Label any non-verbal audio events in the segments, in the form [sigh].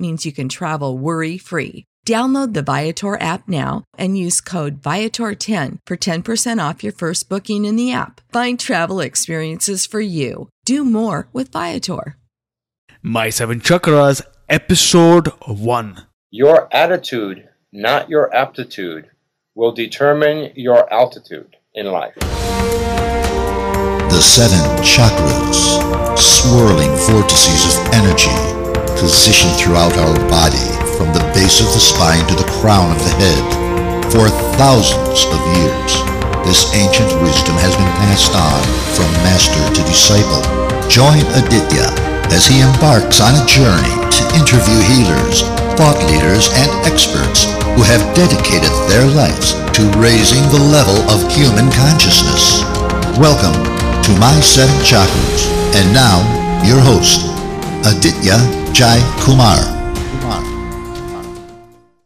means you can travel worry free. Download the Viator app now and use code Viator10 for 10% off your first booking in the app. Find travel experiences for you. Do more with Viator. My Seven Chakras, Episode 1. Your attitude, not your aptitude, will determine your altitude in life. The seven chakras, swirling vortices of energy, positioned throughout our body from the base of the spine to the crown of the head. For thousands of years, this ancient wisdom has been passed on from master to disciple. Join Aditya as he embarks on a journey to interview healers, thought leaders, and experts who have dedicated their lives to raising the level of human consciousness. Welcome to My Seven Chakras. And now, your host, Aditya Jai Kumar.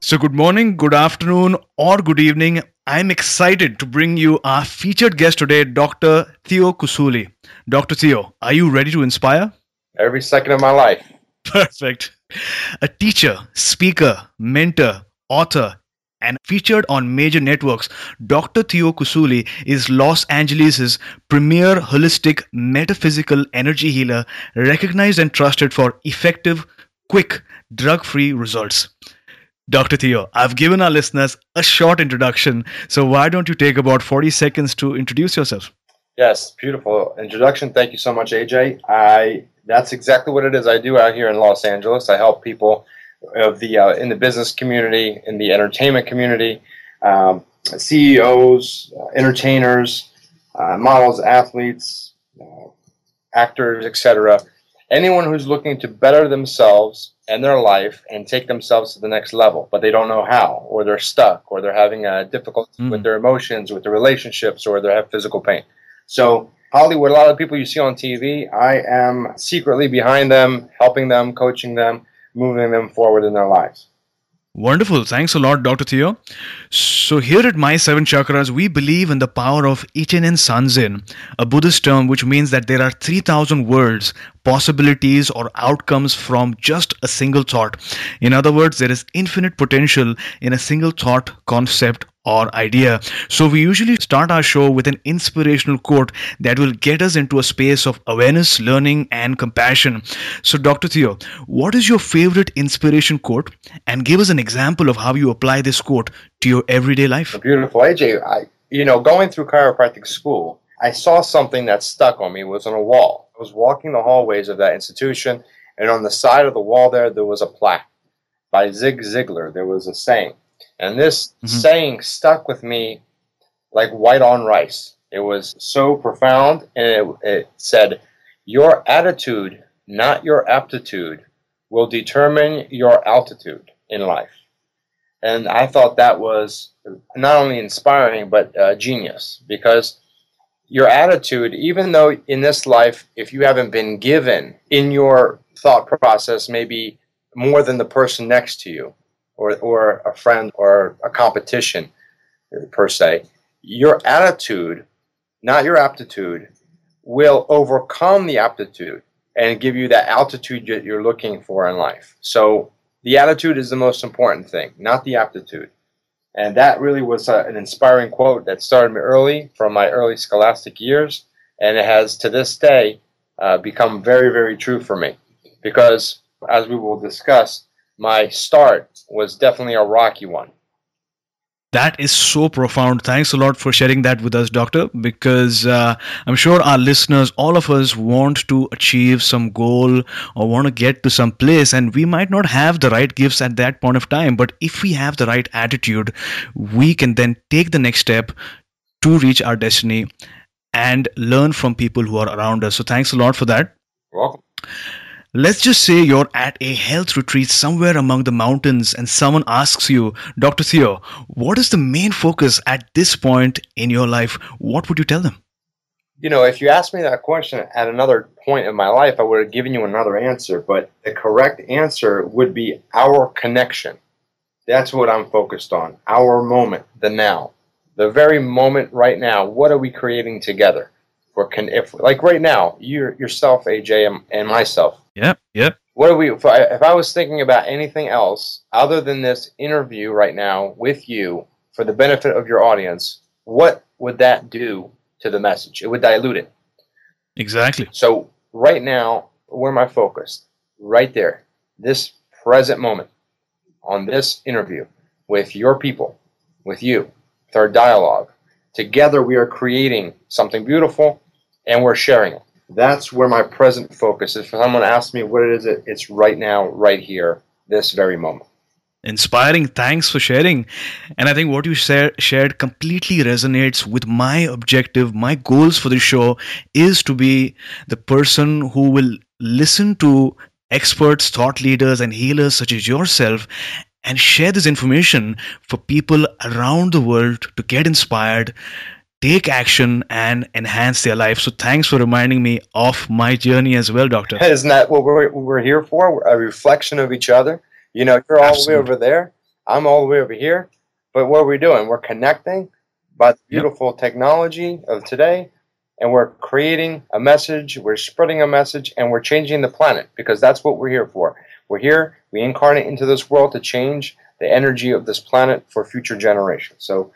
So, good morning, good afternoon, or good evening. I'm excited to bring you our featured guest today, Dr. Theo Kasuli. Dr. Theo, are you ready to inspire? Every second of my life. [laughs] Perfect. A teacher, speaker, mentor, author, and featured on major networks, Dr. Theo Kasuli is Los Angeles' premier holistic metaphysical energy healer, recognized and trusted for effective, quick, drug free results. Dr. Theo, I've given our listeners a short introduction, so why don't you take about 40 seconds to introduce yourself? Yes, beautiful introduction. Thank you so much, AJ. I that's exactly what it is I do out here in Los Angeles. I help people of the uh, in the business community, in the entertainment community, um, CEOs, uh, entertainers, uh, models, athletes, uh, actors, etc. Anyone who's looking to better themselves and their life and take themselves to the next level, but they don't know how, or they're stuck, or they're having a difficulty mm. with their emotions, with their relationships, or they have physical pain. So Hollywood, a lot of people you see on TV, I am secretly behind them, helping them, coaching them, moving them forward in their lives. Wonderful. Thanks a lot, Dr. Theo. So, here at My Seven Chakras, we believe in the power of Ichinen Sanzen, a Buddhist term which means that there are 3,000 worlds, possibilities, or outcomes from just a single thought. In other words, there is infinite potential in a single thought, concept, or idea. So, we usually start our show with an inspirational quote that will get us into a space of awareness, learning, and compassion. So, Dr. Theo, what is your favorite inspiration quote? And give us an example of how you apply this quote to your everyday life. Beautiful. AJ, I, you know, going through chiropractic school, I saw something that stuck on me it was on a wall. I was walking the hallways of that institution, and on the side of the wall there, there was a plaque by Zig Ziglar. There was a saying and this mm-hmm. saying stuck with me like white on rice. It was so profound, and it, it said, Your attitude, not your aptitude, will determine your altitude in life. And I thought that was not only inspiring, but uh, genius because your attitude, even though in this life, if you haven't been given in your thought process, maybe more than the person next to you, or, or a friend or a competition per se, your attitude, not your aptitude, will overcome the aptitude and give you that altitude that you're looking for in life. So the attitude is the most important thing, not the aptitude. And that really was a, an inspiring quote that started me early from my early scholastic years. And it has to this day uh, become very, very true for me. Because as we will discuss, my start was definitely a rocky one. That is so profound. Thanks a lot for sharing that with us, Doctor, because uh, I'm sure our listeners, all of us, want to achieve some goal or want to get to some place, and we might not have the right gifts at that point of time. But if we have the right attitude, we can then take the next step to reach our destiny and learn from people who are around us. So, thanks a lot for that. You're welcome. Let's just say you're at a health retreat somewhere among the mountains and someone asks you, Dr. Theo, what is the main focus at this point in your life? What would you tell them? You know, if you asked me that question at another point in my life, I would have given you another answer, but the correct answer would be our connection. That's what I'm focused on. Our moment, the now. The very moment right now, what are we creating together? For if like right now, you yourself, AJ, and myself, Yep, yep. what are we if I, if I was thinking about anything else other than this interview right now with you for the benefit of your audience what would that do to the message? It would dilute it. Exactly. so right now where am i focused? Right there this present moment on this interview with your people with you with our dialogue. Together we are creating something beautiful and we're sharing it that's where my present focus is if someone asks me what it is it's right now right here this very moment Inspiring. Thanks for sharing. And I think what you share, shared completely resonates with my objective. My goals for the show is to be the person who will listen to experts, thought leaders, and healers such as yourself and share this information for people around the world to get inspired, take action, and enhance their life. So, thanks for reminding me of my journey as well, Doctor. Isn't that what we're, what we're here for? A reflection of each other. You know, you're all the way over there. I'm all the way over here. But what are we doing? We're connecting by the Yep. beautiful technology of today, and we're creating a message, we're spreading a message, and we're changing the planet because that's what we're here for. We're here, we incarnate into this world to change the energy of this planet for future generations. So,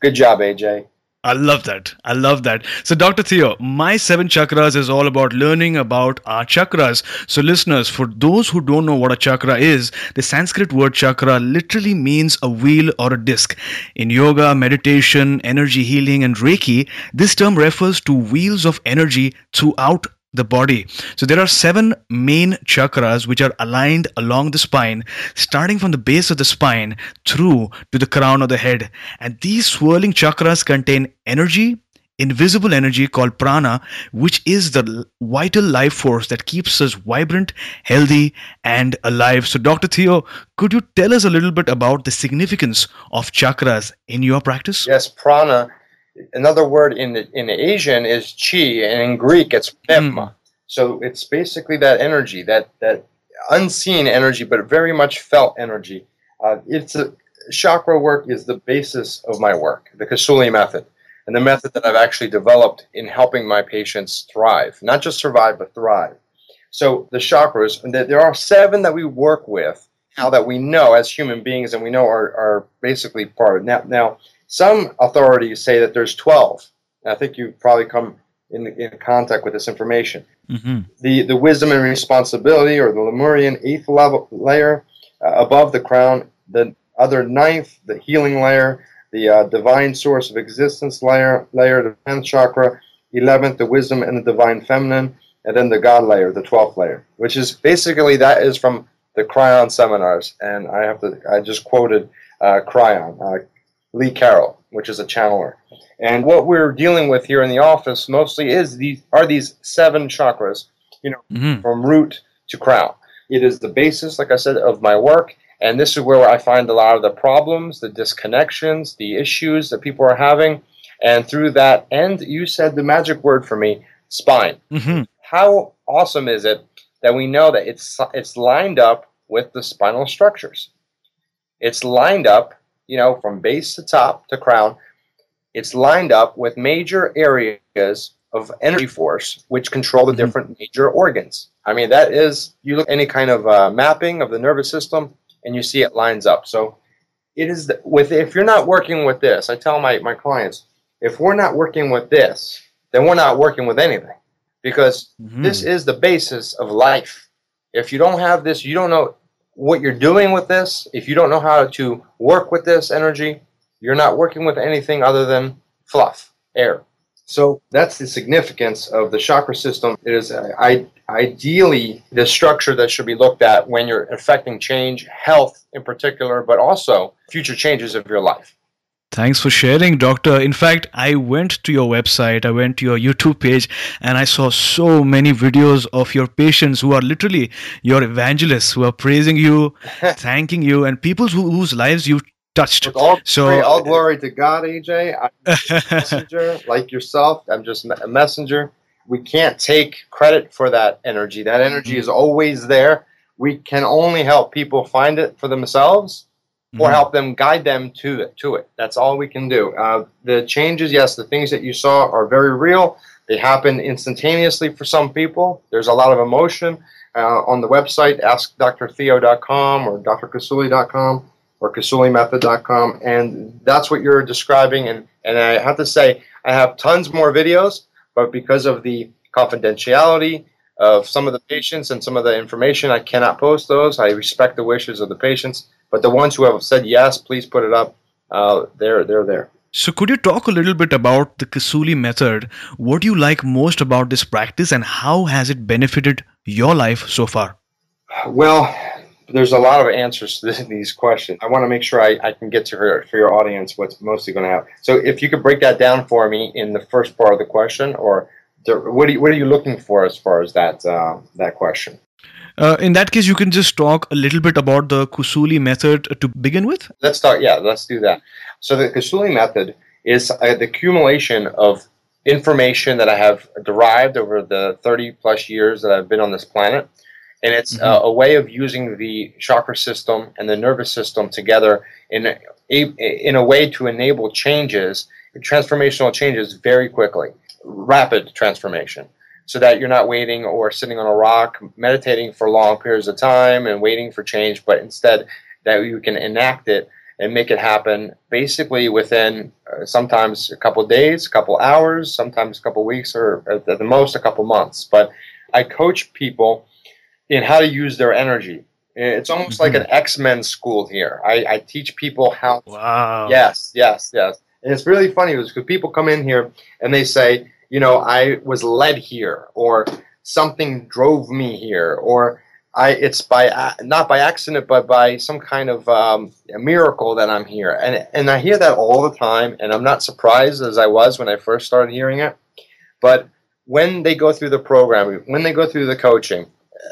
good job, AJ. I love that. I love that. So, Dr. Theo, my seven chakras is all about learning about our chakras. So, listeners, for those who don't know what a chakra is, the Sanskrit word chakra literally means a wheel or a disc. In yoga, meditation, energy healing, and Reiki, this term refers to wheels of energy throughout the body. So there are seven main chakras which are aligned along the spine, starting from the base of the spine through to the crown of the head. And these swirling chakras contain energy, invisible energy called prana, which is the vital life force that keeps us vibrant, healthy, and alive. So, Dr. Theo, could you tell us a little bit about the significance of chakras in your practice? Yes, prana. Another word in the, in the Asian is chi, and in Greek it's pneuma. So it's basically that energy, that that unseen energy, but very much felt energy. Uh, it's a chakra work is the basis of my work, the Kasuli method, and the method that I've actually developed in helping my patients thrive, not just survive but thrive. So the chakras, there there are seven that we work with now that we know as human beings, and we know are, are basically part of now. Now, some authorities say that there's 12. And I think you've probably come in, in contact with this information. hmm The, the wisdom and responsibility, or the Lemurian eighth level layer uh, above the crown, the other ninth, the healing layer, the uh, divine source of existence layer, layer, the tenth chakra, eleventh, the wisdom and the divine feminine, and then the God layer, the twelfth layer, which is basically that is from the Kryon seminars, and I have to I just quoted uh, Kryon, uh, Lee Carroll, which is a channeler. And what we're dealing with here in the office mostly is these are these seven chakras, you know, hmm from root to crown. It is the basis, like I said, of my work, and this is where I find a lot of the problems, the disconnections, the issues that people are having, and through that, and you said the magic word for me, spine. Hmm how awesome is it that we know that it's it's lined up with the spinal structures? It's lined up you know from base to top to crown it's lined up with major areas of energy force which control the Mhm. different major organs i mean that is you look at any kind of uh, mapping of the nervous system and you see it lines up so it is the, with if you're not working with this i tell my, my clients if we're not working with this then we're not working with anything because Mhm. this is the basis of life. If you don't have this, you don't know what you're doing with this. If you don't know how to work with this energy, you're not working with anything other than fluff, air. So that's the significance of the chakra system. It is I, ideally the structure that should be looked at when you're affecting change, health in particular, but also future changes of your life. Thanks for sharing, Doctor. In fact, I went to your website, I went to your YouTube page, and I saw so many videos of your patients who are literally your evangelists who are praising you, [laughs] thanking you, and people who, whose lives you touched. With all, so glory, all glory to God, AJ. I'm [laughs] a messenger like yourself. I'm just a messenger. We can't take credit for that energy. That energy mm-hmm. is always there. We can only help people find it for themselves. Or help them guide them to it. To it. That's all we can do. Uh, the changes, yes, the things that you saw are very real. They happen instantaneously for some people. There's a lot of emotion. Uh, on the website, askdrtheo.com or drkasuli.com or kasulimethod.com, and that's what you're describing. And, and I have to say, I have tons more videos, but because of the confidentiality of some of the patients and some of the information, I cannot post those. I respect the wishes of the patients, but the ones who have said yes, please put it up. Uh, they're they're there. So, could you talk a little bit about the Kasuli method? What do you like most about this practice, and how has it benefited your life so far? Well, there's a lot of answers to [laughs] these questions. I want to make sure I, I can get to her for your audience what's mostly going to happen. So if you could break that down for me in the first part of the question, or what are you, what are you looking for as far as that uh, that question? Uh, in that case, you can just talk a little bit about the Kasuli method to begin with. Let's start. Yeah, let's do that. So the Kasuli method is uh, the accumulation of information that I have derived over the 30 plus years that I've been on this planet and it's mm-hmm. uh, a way of using the chakra system and the nervous system together in a, in a way to enable changes, transformational changes very quickly, rapid transformation, so that you're not waiting or sitting on a rock, meditating for long periods of time and waiting for change, but instead that you can enact it and make it happen basically within uh, sometimes a couple days, a couple hours, sometimes a couple weeks, or at the most a couple months. But I coach people in how to use their energy. It's almost mm-hmm. like an X Men school here. I, I, teach people how. Wow. Yes, yes, yes. And it's really funny because people come in here and they say, you know, I was led here, or something drove me here, or I it's by not by accident, but by some kind of um, miracle that I'm here. And and I hear that all the time, and I'm not surprised as I was when I first started hearing it. But when they go through the program, when they go through the coaching,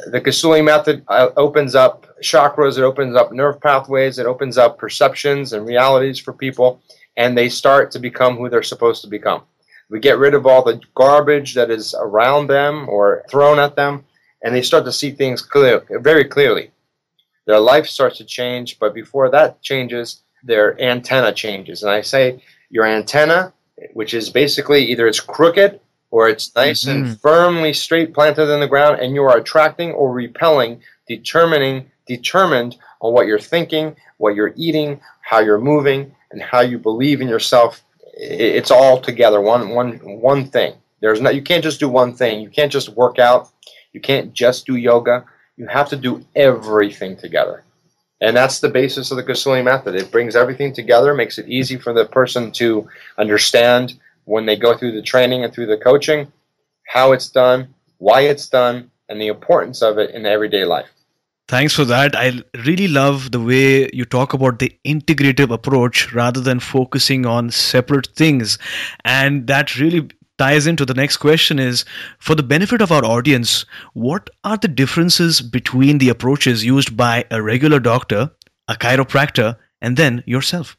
the Kasuli method uh, opens up chakras, it opens up nerve pathways, it opens up perceptions and realities for people, and they start to become who they're supposed to become. We get rid of all the garbage that is around them or thrown at them, and they start to see things clear, very clearly. Their life starts to change, but before that changes, their antenna changes. And I say your antenna, which is basically either it's crooked or it's nice mm-hmm. and firmly straight planted in the ground and you are attracting or repelling determining determined on what you're thinking what you're eating how you're moving and how you believe in yourself it's all together one one one thing. There's not you can't just do one thing. You can't just work out. You can't just do yoga. You have to do everything together. And that's the basis of the Kasuli method. It brings everything together, makes it easy for the person to understand when they go through the training and through the coaching, how it's done, why it's done, and the importance of it in everyday life. Thanks for that. I really love the way you talk about the integrative approach rather than focusing on separate things. And that really ties into the next question is for the benefit of our audience, what are the differences between the approaches used by a regular doctor, a chiropractor, and then yourself?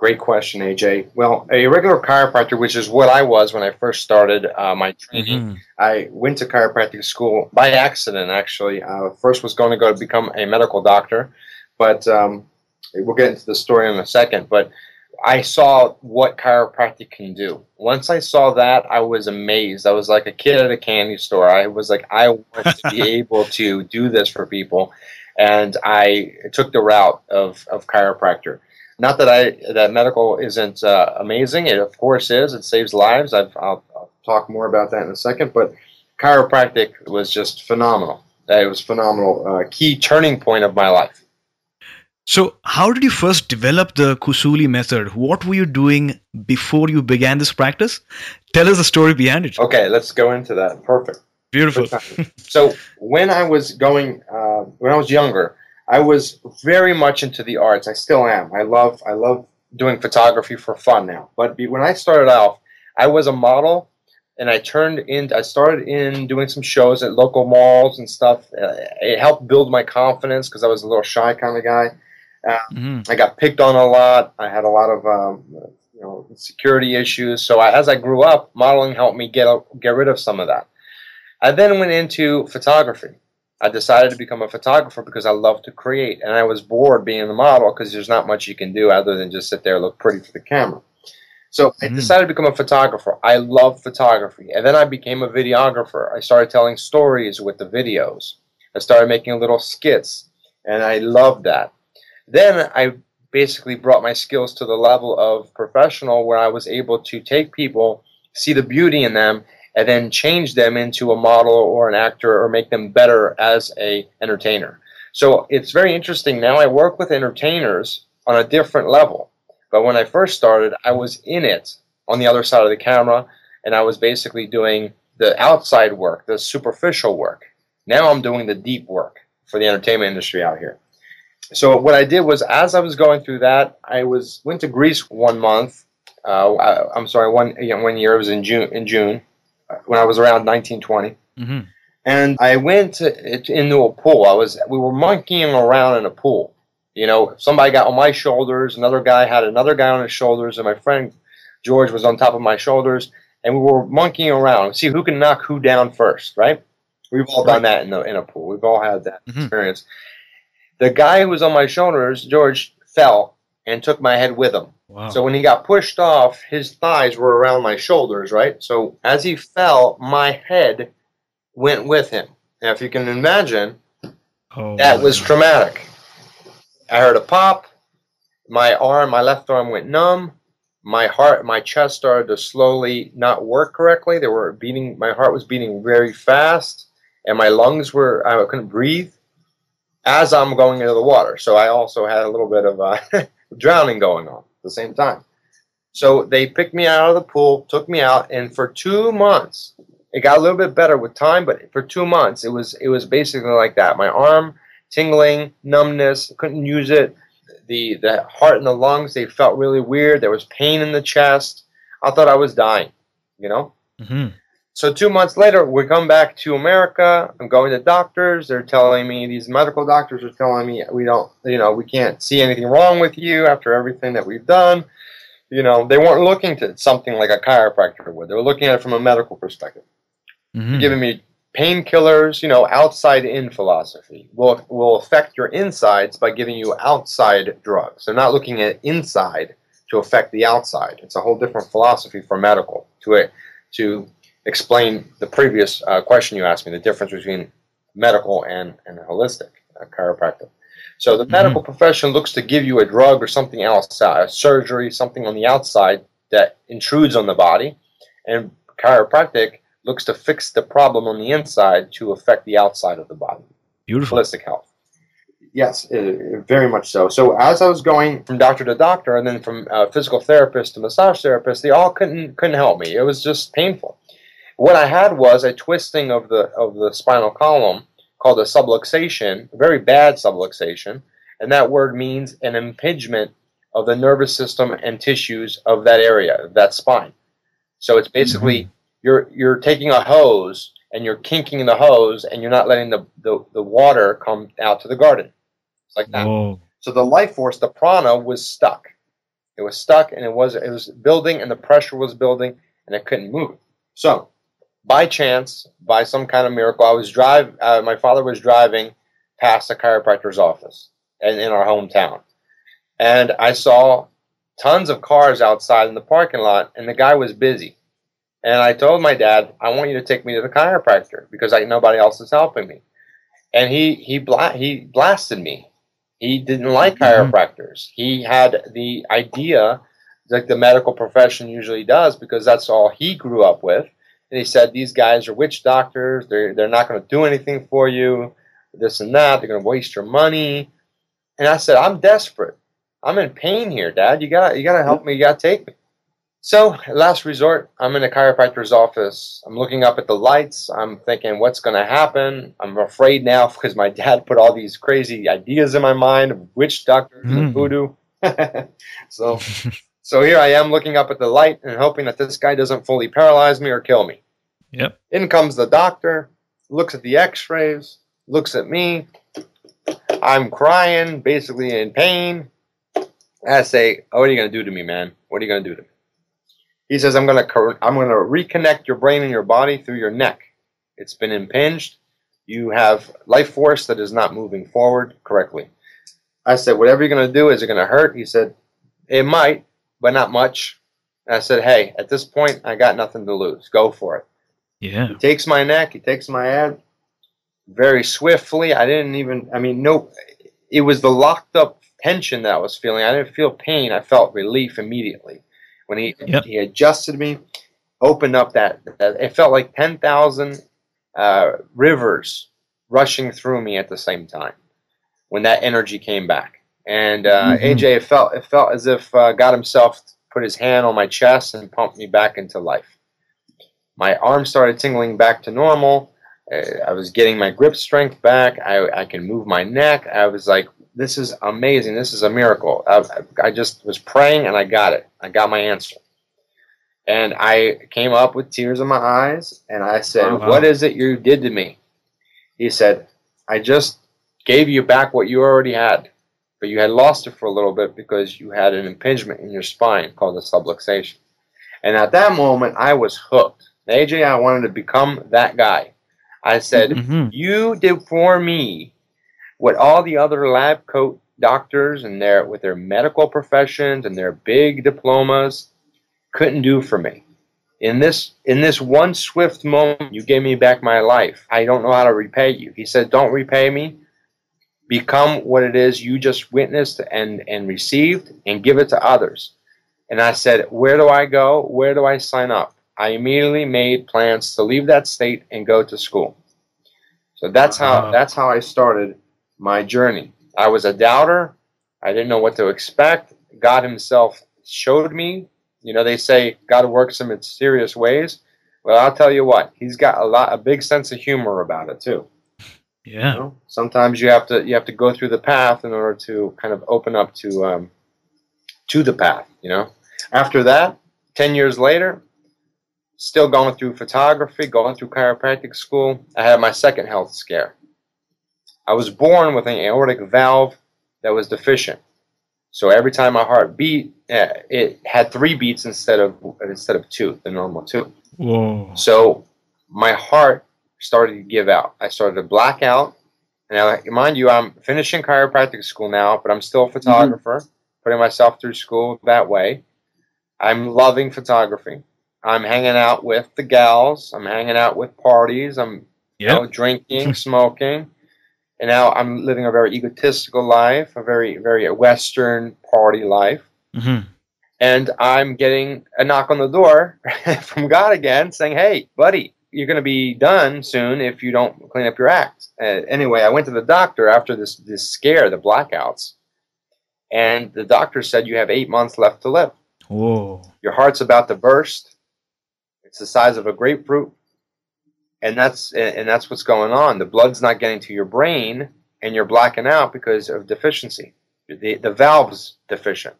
Great question, AJ. Well, a regular chiropractor, which is what I was when I first started uh, my training, mm-hmm. I went to chiropractic school by accident. Actually, uh, first was going to go to become a medical doctor, but um, we'll get into the story in a second. But I saw what chiropractic can do. Once I saw that, I was amazed. I was like a kid at a candy store. I was like, I want to be [laughs] able to do this for people, and I took the route of of chiropractor not that I that medical isn't uh, amazing. It of course is. It saves lives. i will talk more about that in a second. But chiropractic was just phenomenal. It was phenomenal. Uh, key turning point of my life. So, how did you first develop the Kasuli method? What were you doing before you began this practice? Tell us the story behind it. Okay, let's go into that. Perfect. Beautiful. so, when I was going, uh, when I was younger, I was very much into the arts. I still am. I love, I love doing photography for fun now. But when I started off, I was a model and I turned in. I started in doing some shows at local malls and stuff. Uh, it helped build my confidence because I was a little shy kind of guy. Uh, mm-hmm. I got picked on a lot. I had a lot of um, you know security issues. So I, as I grew up, modeling helped me get get rid of some of that. I then went into photography. I decided to become a photographer because I love to create, and I was bored being a model because there's not much you can do other than just sit there and look pretty for the camera. So I mm. decided to become a photographer. I love photography. And then I became a videographer. I started telling stories with the videos. I started making little skits, and I loved that. Then I basically brought my skills to the level of professional where I was able to take people, see the beauty in them, and then change them into a model or an actor or make them better as a entertainer. So it's very interesting. Now I work with entertainers on a different level. But when I first started, I was in it on the other side of the camera, and I was basically doing the outside work, the superficial work. Now I'm doing the deep work for the entertainment industry out here. So what I did was, as I was going through that, I was went to Greece one month. Uh, I, am sorry, one you know, one year. It was in June. In June, when I was around 1920. Mm-hmm. And I went to, into a pool. I was we were monkeying around in a pool, you know, somebody got on my shoulders, another guy had another guy on his shoulders, and my friend George was on top of my shoulders, and we were monkeying around, see who can knock who down first, right? We've all done that in, the, in a pool. We've all had that mm-hmm. experience. The guy who was on my shoulders, George, fell and took my head with him. Wow. So when he got pushed off, his thighs were around my shoulders, right? So as he fell, my head went with him. Now, if you can imagine, oh, that was traumatic. I heard a pop. My arm, my left arm went numb. My heart, my chest started to slowly not work correctly. They were beating. My heart was beating very fast, and my lungs were. I couldn't breathe as I'm going into the water. So I also had a little bit of uh, [laughs] drowning going on the same time. So they picked me out of the pool, took me out, and for two months, it got a little bit better with time. But for two months, it was it was basically like that. My arm tingling, numbness, couldn't use it. The the heart and the lungs, they felt really weird. There was pain in the chest. I thought I was dying, you know? Mm-hmm. So two months later, we come back to America. I'm going to doctors. They're telling me, these medical doctors are telling me, we don't, you know, we can't see anything wrong with you after everything that we've done. You know, they weren't looking to something like a chiropractor would. They were looking at it from a medical perspective. Mm-hmm. Giving me painkillers, you know, outside in philosophy will will affect your insides by giving you outside drugs. They're not looking at inside to affect the outside. It's a whole different philosophy for medical to it to explain the previous uh, question you asked me, the difference between medical and and holistic uh, chiropractic. So the mm-hmm. medical profession looks to give you a drug or something else, uh, a surgery, something on the outside that intrudes on the body, and chiropractic looks to fix the problem on the inside to affect the outside of the body. Beautiful. Holistic health. Yes, uh, very much so. So as I was going from doctor to doctor, and then from uh, physical therapist to massage therapist, they all couldn't couldn't help me. It was just painful. What I had was a twisting of the of the spinal column called a subluxation, a very bad subluxation, and that word means an impingement of the nervous system and tissues of that area, of that spine. So it's basically mm-hmm you're you're taking a hose and you're kinking the hose and you're not letting the, the, the water come out to the garden. It's like that. Whoa. So the life force, the prana, was stuck. It was stuck and it was it was building and the pressure was building and it couldn't move. So by chance, by some kind of miracle, I was drive. Uh, my father was driving past a chiropractor's office and in our hometown, and I saw tons of cars outside in the parking lot, and the guy was busy. And I told my dad, I want you to take me to the chiropractor because I, nobody else is helping me. And he he bla- he blasted me. He didn't like mm-hmm. chiropractors. He had the idea, like the medical profession usually does, because that's all he grew up with. And he said, "These guys are witch doctors. They're they're not going to do anything for you. This and that. They're going to waste your money." And I said, I'm desperate. I'm in pain here, Dad. You got you got to help me. You got to take me. So, last resort, I'm in a chiropractor's office. I'm looking up at the lights. I'm thinking, what's going to happen? I'm afraid now [laughs] because my dad put all these crazy ideas in my mind of witch doctors mm. and voodoo. [laughs] so, so here I am looking up at the light and hoping that this guy doesn't fully paralyze me or kill me. Yep. In comes the doctor, looks at the X-rays, looks at me. I'm crying, basically in pain. I say, oh, "What are you going to do to me, man? What are you going to do to me?" He says, I'm going to I'm going to reconnect your brain and your body through your neck. It's been impinged. You have life force that is not moving forward correctly. I said, whatever you're going to do, is it going to hurt? He said, it might, but not much. And I said, hey, at this point, I got nothing to lose. Go for it. Yeah. He takes my neck. He takes my head very swiftly. I didn't even, I mean, no, it was the locked up tension that I was feeling. I didn't feel pain. I felt relief immediately when he yep. he adjusted me, opened up that, that it felt like ten thousand uh, rivers rushing through me at the same time when that energy came back. And uh, mm-hmm. AJ, it felt it felt as if uh, God Himself put His hand on my chest and pumped me back into life. My arms started tingling back to normal. Uh, I was getting my grip strength back. I, I can move my neck. I was like, this is amazing. This is a miracle. I, I just was praying and I got it. I got my answer. And I came up with tears in my eyes and I said, oh, wow. What is it you did to me? He said, I just gave you back what you already had, but you had lost it for a little bit because you had an impingement in your spine called a subluxation. And at that moment, I was hooked. AJ, I wanted to become that guy. I said, mm-hmm. You did for me what all the other lab coat doctors and their with their medical professions and their big diplomas couldn't do for me. In this in this one swift moment, you gave me back my life. I don't know how to repay you. He said, "Don't repay me. Become what it is you just witnessed and and received, and give it to others." And I said, "Where do I go? Where do I sign up?" I immediately made plans to leave that state and go to school. So that's how uh-huh. that's how I started my journey. I was a doubter. I didn't know what to expect. God Himself showed me. You know, they say God works in mysterious ways. Well, I'll tell you what, He's got a lot, a big sense of humor about it too. Yeah. You know? Sometimes you have to you have to go through the path in order to kind of open up to um, to the path. You know. After that, ten years later, still going through photography, going through chiropractic school, I had my second health scare. I was born with an aortic valve that was deficient. So every time my heart beat, uh, it had three beats instead of instead of two, the normal two. Whoa. So my heart started to give out. I started to black out. Now, mind you, I'm finishing chiropractic school now, but I'm still a photographer, mm-hmm. putting myself through school that way. I'm loving photography. I'm hanging out with the gals. I'm hanging out with parties. I'm yep. you know, drinking, [laughs] smoking and now I'm living a very egotistical life, a very very Western party life, mm-hmm. and I'm getting a knock on the door [laughs] from God again, saying, "Hey, buddy, you're going to be done soon if you don't clean up your act." Uh, anyway, I went to the doctor after this this scare, the blackouts, and the doctor said you have eight months left to live. Whoa! Your heart's about to burst. It's the size of a grapefruit and that's and that's what's going on. The blood's not getting to your brain, and you're blacking out because of deficiency. The the valve's deficient,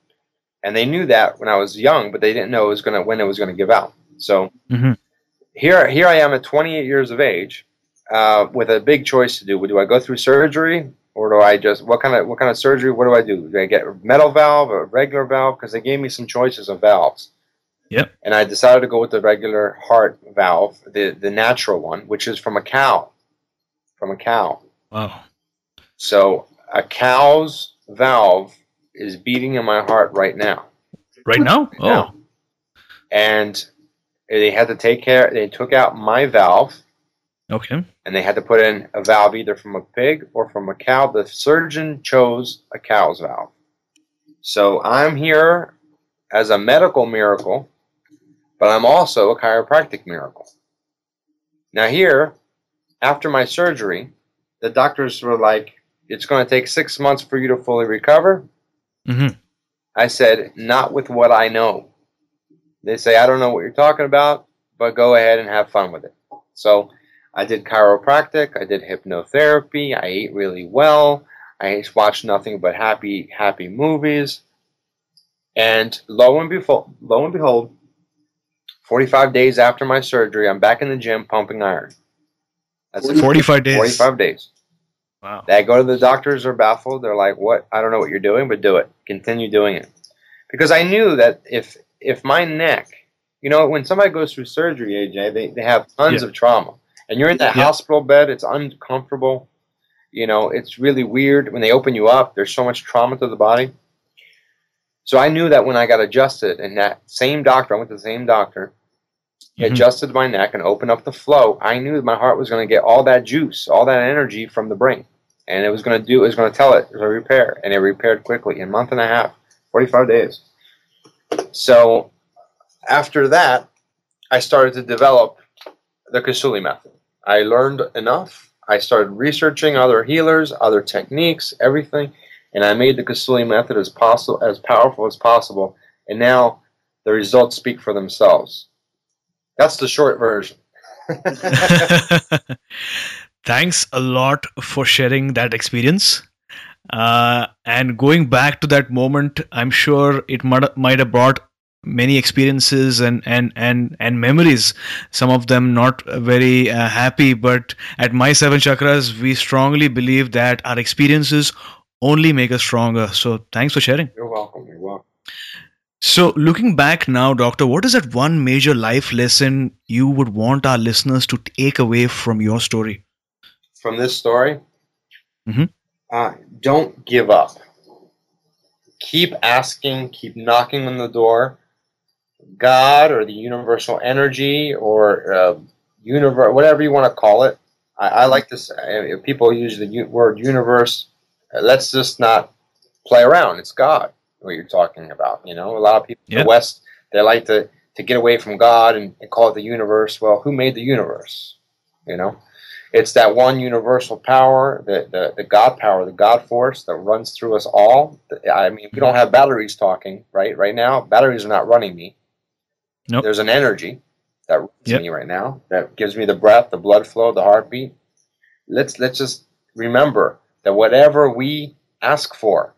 and they knew that when I was young, but they didn't know it was gonna when it was gonna give out. So mm-hmm. Here here I am at 28 years of age, uh, with a big choice to do. Do I go through surgery? Or do I just what kind of what kind of surgery? What do I do? Do I get a metal valve or a regular valve? Because they gave me some choices of valves. Yep. And I decided to go with the regular heart valve, the the natural one, which is from a cow. From a cow. Wow. So a cow's valve is beating in my heart right now. Right now? Right oh. Now. And they had to take care they took out my valve. Okay. And they had to put in a valve either from a pig or from a cow. The surgeon chose a cow's valve. So I'm here as a medical miracle but I'm also a chiropractic miracle. Now, here, after my surgery, the doctors were like, it's going to take six months for you to fully recover. Mm-hmm. I said, not with what I know. They say, I don't know what you're talking about, but go ahead and have fun with it. So I did chiropractic, I did hypnotherapy, I ate really well, I watched nothing but happy, happy movies. And lo and behold, lo and behold, 45 days after my surgery, I'm back in the gym pumping iron. That's 45 days. 45 days. Wow. They go to the doctors, are baffled. They're like, "What? I don't know what you're doing, but do it. Continue doing it." Because I knew that if if my neck, you know, when somebody goes through surgery, AJ, they, they have tons Yeah. of trauma, and you're in that Yeah. hospital bed. It's uncomfortable. You know, it's really weird when they open you up. There's so much trauma to the body. So I knew that when I got adjusted, and that same doctor, I went to the same doctor, he Mhm. adjusted my neck and opened up the flow. I knew that my heart was going to get all that juice, all that energy from the brain, and it was going to do. It was going to tell it it was a repair, and it repaired quickly in a month and a half, forty-five days. So after that, I started to develop the Kasuli method. I learned enough. I started researching other healers, other techniques, everything, and I made the Kasuli method as possible, as powerful as possible. And now the results speak for themselves. That's the short version. [laughs] [laughs] Thanks a lot for sharing that experience. Uh, and going back to that moment, I'm sure it might, might have brought many experiences and, and, and, and memories. Some of them not very uh, happy, but at My Seven Chakras, we strongly believe that our experiences only make us stronger. So thanks for sharing. You're welcome. You're welcome. So, looking back now, Doctor, what is that one major life lesson you would want our listeners to take away from your story? From this story, Mhm. uh, don't give up. Keep asking, keep knocking on the door. God or the universal energy or uh, universe, whatever you want to call it. I, I like this. People use the u- word universe. Uh, let's just not play around. It's God. What you're talking about, you know, a lot of people in the West they like to to get away from God and, and call it the universe. Well, who made the universe? You know, it's that one universal power, the, the, the God power, the God force that runs through us all. I mean, we don't have batteries talking, right? Right now, batteries are not running me. Nope. There's an energy that runs Yep. me right now that gives me the breath, the blood flow, the heartbeat. Let's let's just remember that whatever we ask for,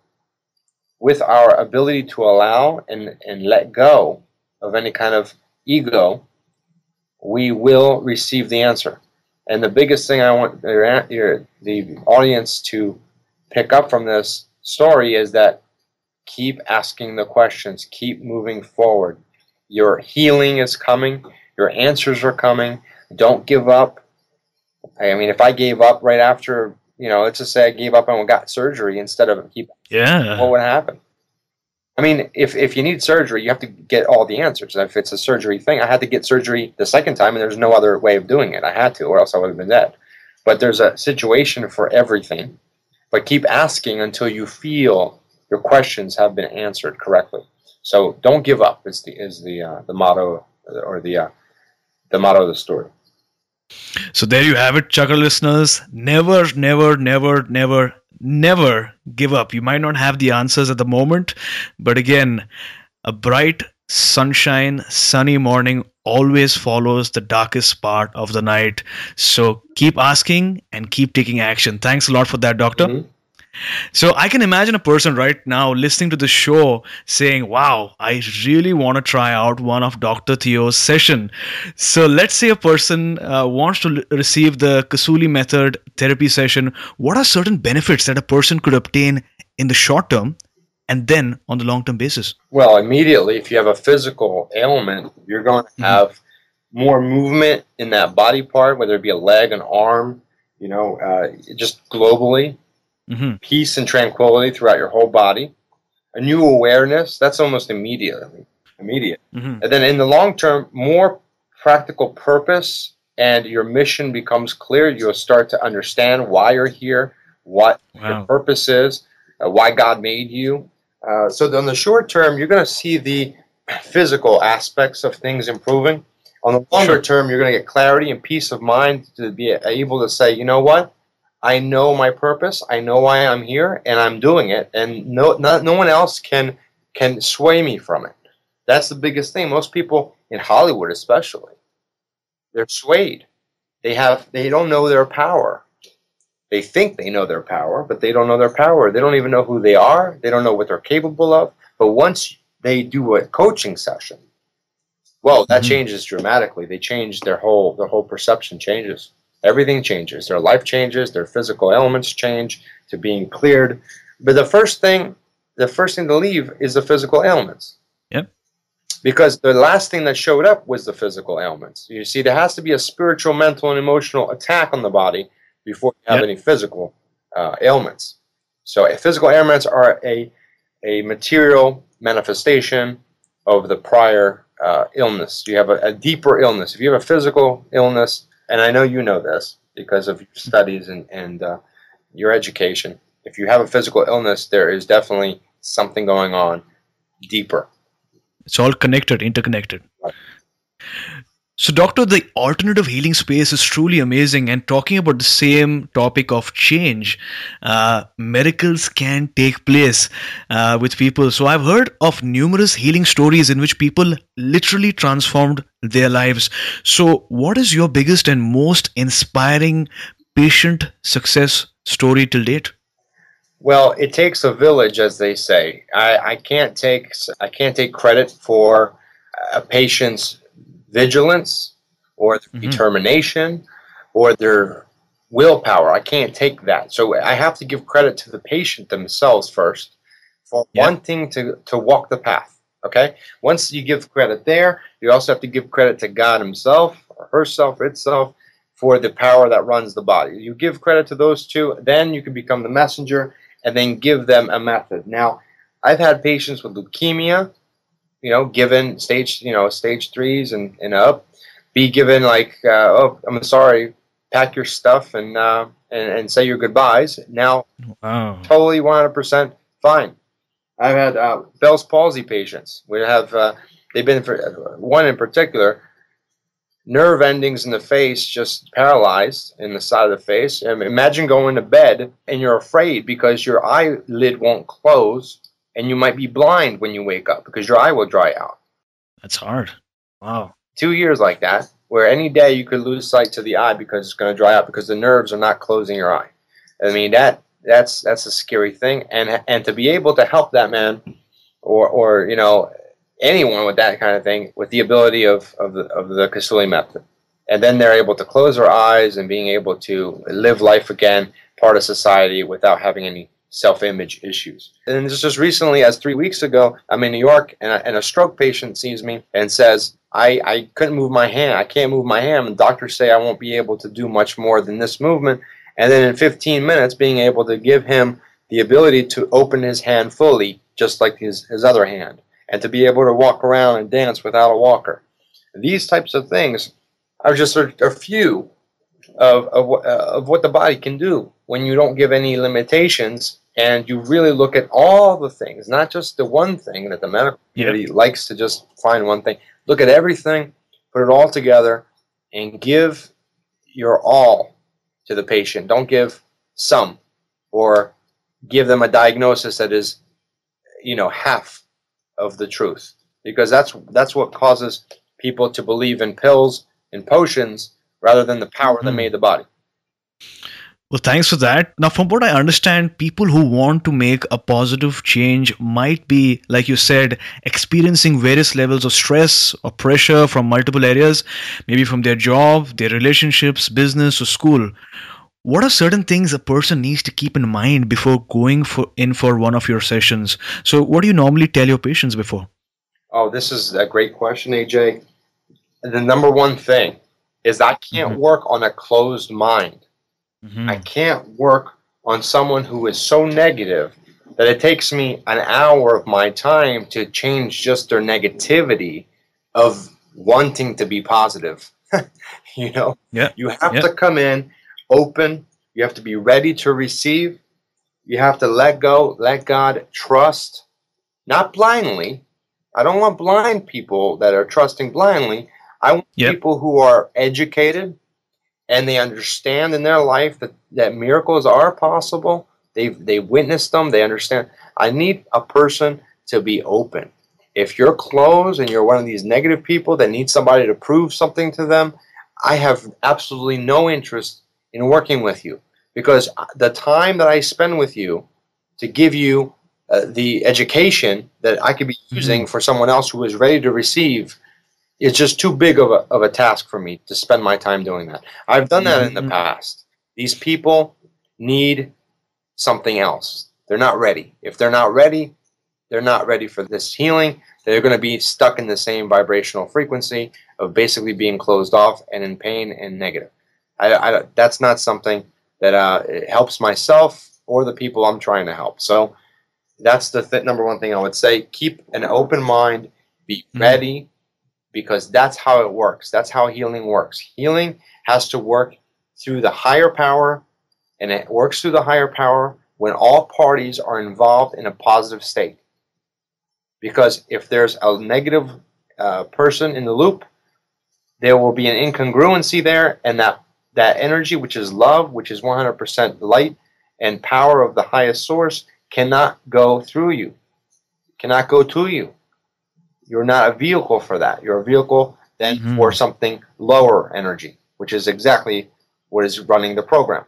with our ability to allow and, and let go of any kind of ego, we will receive the answer. And the biggest thing I want your, your, the audience to pick up from this story is that keep asking the questions, keep moving forward. Your healing is coming, your answers are coming. Don't give up. I mean, if I gave up right after, you know, let's just say I gave up and got surgery instead of keep Yeah. what would happen? I mean, if, if you need surgery, you have to get all the answers. If it's a surgery thing, I had to get surgery the second time, and there's no other way of doing it. I had to, or else I would have been dead. But there's a situation for everything. But keep asking until you feel your questions have been answered correctly. So don't give up. Is the is the uh, the motto or the uh, the motto of the story. So there you have it, Chakra listeners. Never, never, never, never, never give up. You might not have the answers at the moment, but again, a bright, sunshine, sunny morning always follows the darkest part of the night. So keep asking and keep taking action. Thanks a lot for that, Doctor. Mhm. So I can imagine a person right now listening to the show saying, "Wow, I really want to try out one of Dr. Theo's session." So let's say a person uh, wants to l- receive the Kasuli method therapy session. What are certain benefits that a person could obtain in the short term and then on the long term basis? Well, immediately, if you have a physical ailment, you're going to Mhm. have more movement in that body part, whether it be a leg, an arm, you know, uh, just globally. Hmm Peace and tranquility throughout your whole body. A new awareness, that's almost immediately. Immediate. hmm And then in the long term, more practical purpose and your mission becomes clear. You'll start to understand why you're here, what your purpose is, uh, why God made you. Uh, so on the short term, you're going to see the physical aspects of things improving. On the longer Sure. term, you're going to get clarity and peace of mind to be able to say, you know what, I know my purpose. I know why I'm here, and I'm doing it. And no, no, no one else can can sway me from it. That's the biggest thing. Most people in Hollywood, especially, they're swayed. They have they don't know their power. They think they know their power, but they don't know their power. They don't even know who they are. They don't know what they're capable of. But once they do a coaching session, well, that mm-hmm. changes dramatically. They change their whole their whole perception changes. Everything changes. Their life changes. Their physical elements change to being cleared. But the first thing, the first thing to leave is the physical ailments. Yep. Because the last thing that showed up was the physical ailments. You see, there has to be a spiritual, mental, and emotional attack on the body before you have yep. any physical uh, ailments. So, physical ailments are a a material manifestation of the prior uh, illness. You have a, a, deeper illness. If you have a physical illness, and I know you know this because of your studies and, and uh, your education, if you have a physical illness, there is definitely something going on deeper. It's all connected, interconnected. Right. So, Doctor, the alternative healing space is truly amazing. And talking about the same topic of change, uh, miracles can take place uh, with people. So, I've heard of numerous healing stories in which people literally transformed their lives. So, what is your biggest and most inspiring patient success story till date? Well, it takes a village, as they say. I, I can't take I can't take credit for a patient's vigilance or their mm-hmm. determination or their willpower. I can't take that. So I have to give credit to the patient themselves first for yeah. wanting to, to walk the path. Okay? Once you give credit there, you also have to give credit to God Himself or herself, itself, for the power that runs the body. You give credit to those two, then you can become the messenger and then give them a method. Now, I've had patients with leukemia you know, given stage, you know, stage threes and, and up, be given like, uh, oh, I'm sorry, pack your stuff and, uh, and, and say your goodbyes. Now, wow. totally 100% fine. I've had uh, Bell's palsy patients. We have, uh, they've been for one in particular, nerve endings in the face just paralyzed in the side of the face. imagine going to bed and you're afraid because your eyelid won't close and you might be blind when you wake up because your eye will dry out. That's hard. Wow. Two years like that, where any day you could lose sight to the eye because it's going to dry out because the nerves are not closing your eye. I mean that that's that's a scary thing, and and to be able to help that man, or or you know anyone with that kind of thing with the ability of of the of the Kasuli method, and then they're able to close their eyes and being able to live life again, part of society without having any self-image issues. And just recently as three weeks ago, I'm in New York, and a, and a stroke patient sees me and says, I, I couldn't move my hand. I can't move my hand. And doctors say I won't be able to do much more than this movement. And then in 15 minutes, being able to give him the ability to open his hand fully, just like his, his other hand, and to be able to walk around and dance without a walker. These types of things are just a, a few of, of, of what the body can do when you don't give any limitations and you really look at all the things, not just the one thing that the medical community yeah. likes to just find one thing. Look at everything, put it all together, and give your all to the patient. Don't give some or give them a diagnosis that is, you know, half of the truth, because that's that's what causes people to believe in pills and potions rather than the power mm-hmm. that made the body. Well, thanks for that. Now, from what I understand, people who want to make a positive change might be, like you said, experiencing various levels of stress or pressure from multiple areas, maybe from their job, their relationships, business, or school. What are certain things a person needs to keep in mind before going for in for one of your sessions? So, what do you normally tell your patients before? Oh, this is a great question, AJ. The number one thing is I can't mm-hmm. work on a closed mind. Mm-hmm. I can't work on someone who is so negative that it takes me an hour of my time to change just their negativity of wanting to be positive. [laughs] you know, yeah. you have to come in open, you have to be ready to receive, you have to let go, let God trust, not blindly. I don't want blind people that are trusting blindly. I want yep. people who are educated, and they understand in their life that, that miracles are possible. They've they've witnessed them. They understand. I need a person to be open. If you're closed and you're one of these negative people that need somebody to prove something to them, I have absolutely no interest in working with you because the time that I spend with you to give you uh, the education that I could be using mm-hmm. for someone else who is ready to receive is just too big of a, of a task for me to spend my time doing that. I've done that mm-hmm. in the mm-hmm. past. These people need something else. They're not ready. If they're not ready, they're not ready for this healing. They're going to be stuck in the same vibrational frequency of basically being closed off and in pain and negative. I, I, that's not something that uh, helps myself or the people I'm trying to help. So that's the th- number one thing I would say. Keep an open mind. Be mm-hmm. ready mm-hmm. Because that's how it works. That's how healing works. Healing has to work through the higher power, and it works through the higher power when all parties are involved in a positive state. Because if there's a negative uh, person in the loop, there will be an incongruency there, and that that energy, which is love, which is 100% light and power of the highest source, cannot go through you, cannot go to you. You're not a vehicle for that. You're a vehicle then mm-hmm. for something lower energy, which is exactly what is running the program.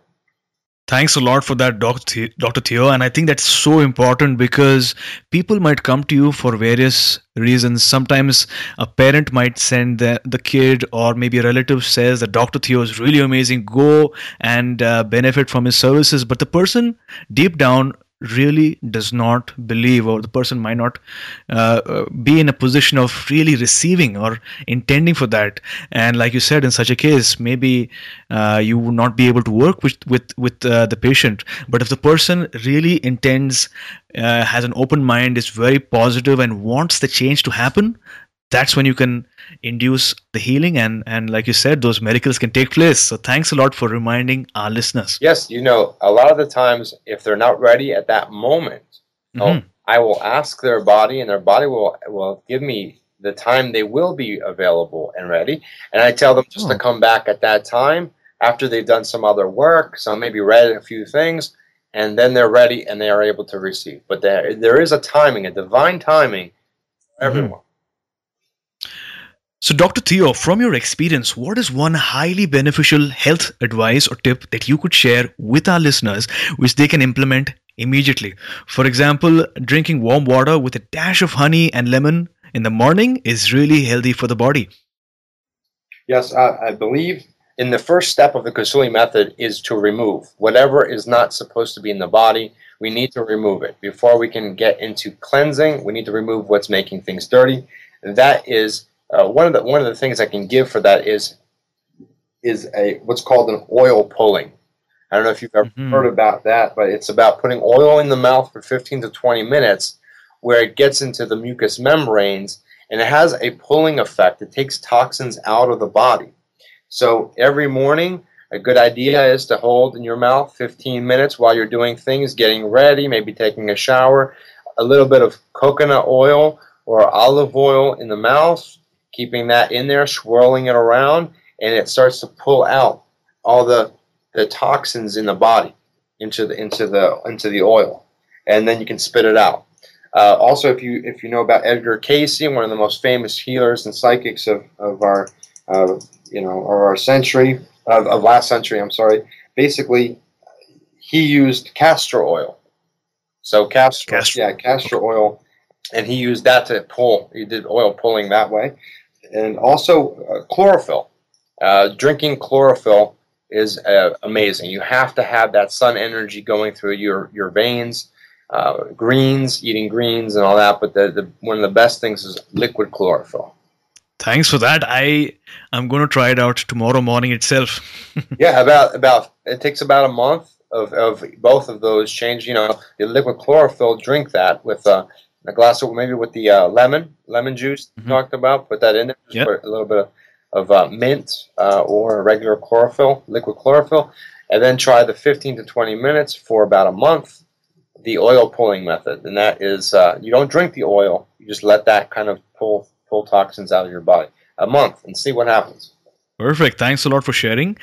Thanks a lot for that, Dr. Theo. And I think that's so important because people might come to you for various reasons. Sometimes a parent might send the, the kid, or maybe a relative says that Dr. Theo is really amazing, go and uh, benefit from his services. But the person deep down really does not believe or the person might not uh, uh, be in a position of really receiving or intending for that. And like you said in such a case maybe uh, you would not be able to work with with with uh, the patient. But if the person really intends uh, has an open mind is very positive and wants the change to happen that's when you can induce the healing and and like you said those miracles can take place so thanks a lot for reminding our listeners yes you know a lot of the times if they're not ready at that moment mm-hmm. i will ask their body and their body will will give me the time they will be available and ready and i tell them just oh. to come back at that time after they've done some other work some maybe read a few things and then they're ready and they are able to receive but there there is a timing a divine timing for mm-hmm. So, Dr. Theo, from your experience, what is one highly beneficial health advice or tip that you could share with our listeners which they can implement immediately? For example, drinking warm water with a dash of honey and lemon in the morning is really healthy for the body. Yes, I, I believe in the first step of the Kasuli method is to remove whatever is not supposed to be in the body. We need to remove it before we can get into cleansing. We need to remove what's making things dirty. That is uh, one of the one of the things I can give for that is is a what's called an oil pulling. I don't know if you've ever mm-hmm. heard about that, but it's about putting oil in the mouth for 15 to 20 minutes, where it gets into the mucous membranes and it has a pulling effect. It takes toxins out of the body. So every morning, a good idea is to hold in your mouth 15 minutes while you're doing things, getting ready, maybe taking a shower, a little bit of coconut oil or olive oil in the mouth, keeping that in there, swirling it around, and it starts to pull out all the, the toxins in the body into the into the into the oil, and then you can spit it out. Uh, also, if you if you know about Edgar Cayce, one of the most famous healers and psychics of, of our uh, you know of our century of, of last century, I'm sorry. Basically, he used castor oil. So castor, castor. yeah, castor oil, and he used that to pull. He did oil pulling that way, and also uh, chlorophyll. Uh, drinking chlorophyll is uh, amazing. You have to have that sun energy going through your your veins. Uh, greens, eating greens, and all that. But the, the one of the best things is liquid chlorophyll. Thanks for that. I I'm going to try it out tomorrow morning itself. [laughs] yeah, about about it takes about a month of, of both of those change. You know, the liquid chlorophyll. Drink that with uh, a glass of maybe with the uh, lemon lemon juice mm-hmm. talked about. Put that in there. Just yep. put a little bit of, of uh, mint uh, or regular chlorophyll, liquid chlorophyll, and then try the 15 to 20 minutes for about a month. The oil pulling method, and that is uh, you don't drink the oil. You just let that kind of pull pull toxins out of your body a month and see what happens. Perfect. Thanks a lot for sharing.